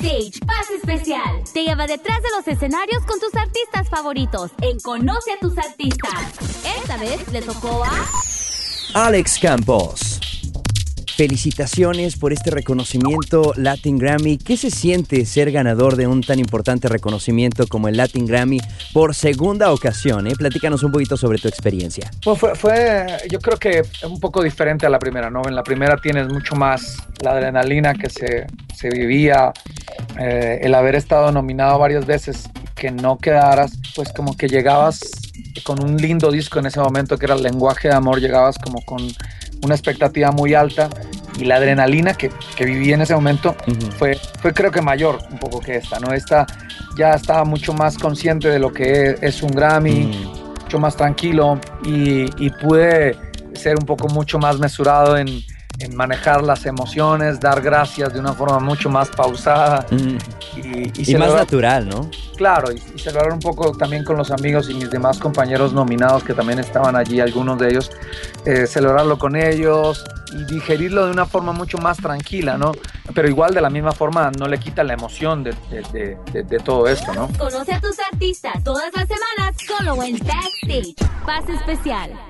Backstage, pase especial. Te lleva detrás de los escenarios con tus artistas favoritos en Conoce a tus artistas. Esta vez le tocó a Alex Campos. Felicitaciones por este reconocimiento Latin Grammy. ¿Qué se siente ser ganador de un tan importante reconocimiento como el Latin Grammy por segunda ocasión? Eh? Platícanos un poquito sobre tu experiencia. Pues fue, fue, yo creo que un poco diferente a la primera, ¿no? En la primera tienes mucho más la adrenalina que se, se vivía, eh, el haber estado nominado varias veces, que no quedaras, pues como que llegabas con un lindo disco en ese momento que era el lenguaje de amor, llegabas como con una expectativa muy alta y la adrenalina que, que viví en ese momento fue, fue creo que mayor un poco que esta, ¿no? Esta ya estaba mucho más consciente de lo que es, un Grammy, mucho más tranquilo y, y, pude ser un poco mucho más mesurado en, en, manejar las emociones, dar gracias de una forma mucho más pausada. Y, y, más natural, ¿no? Claro, y, celebrar un poco también con los amigos y mis demás compañeros nominados que también estaban allí, algunos de ellos, eh, celebrarlo con ellos y digerirlo de una forma mucho más tranquila, ¿no? Pero igual de la misma forma no le quita la emoción de, de, de, de todo esto, ¿no? Conoce a tus artistas todas las semanas solo en Backstage. Pase especial.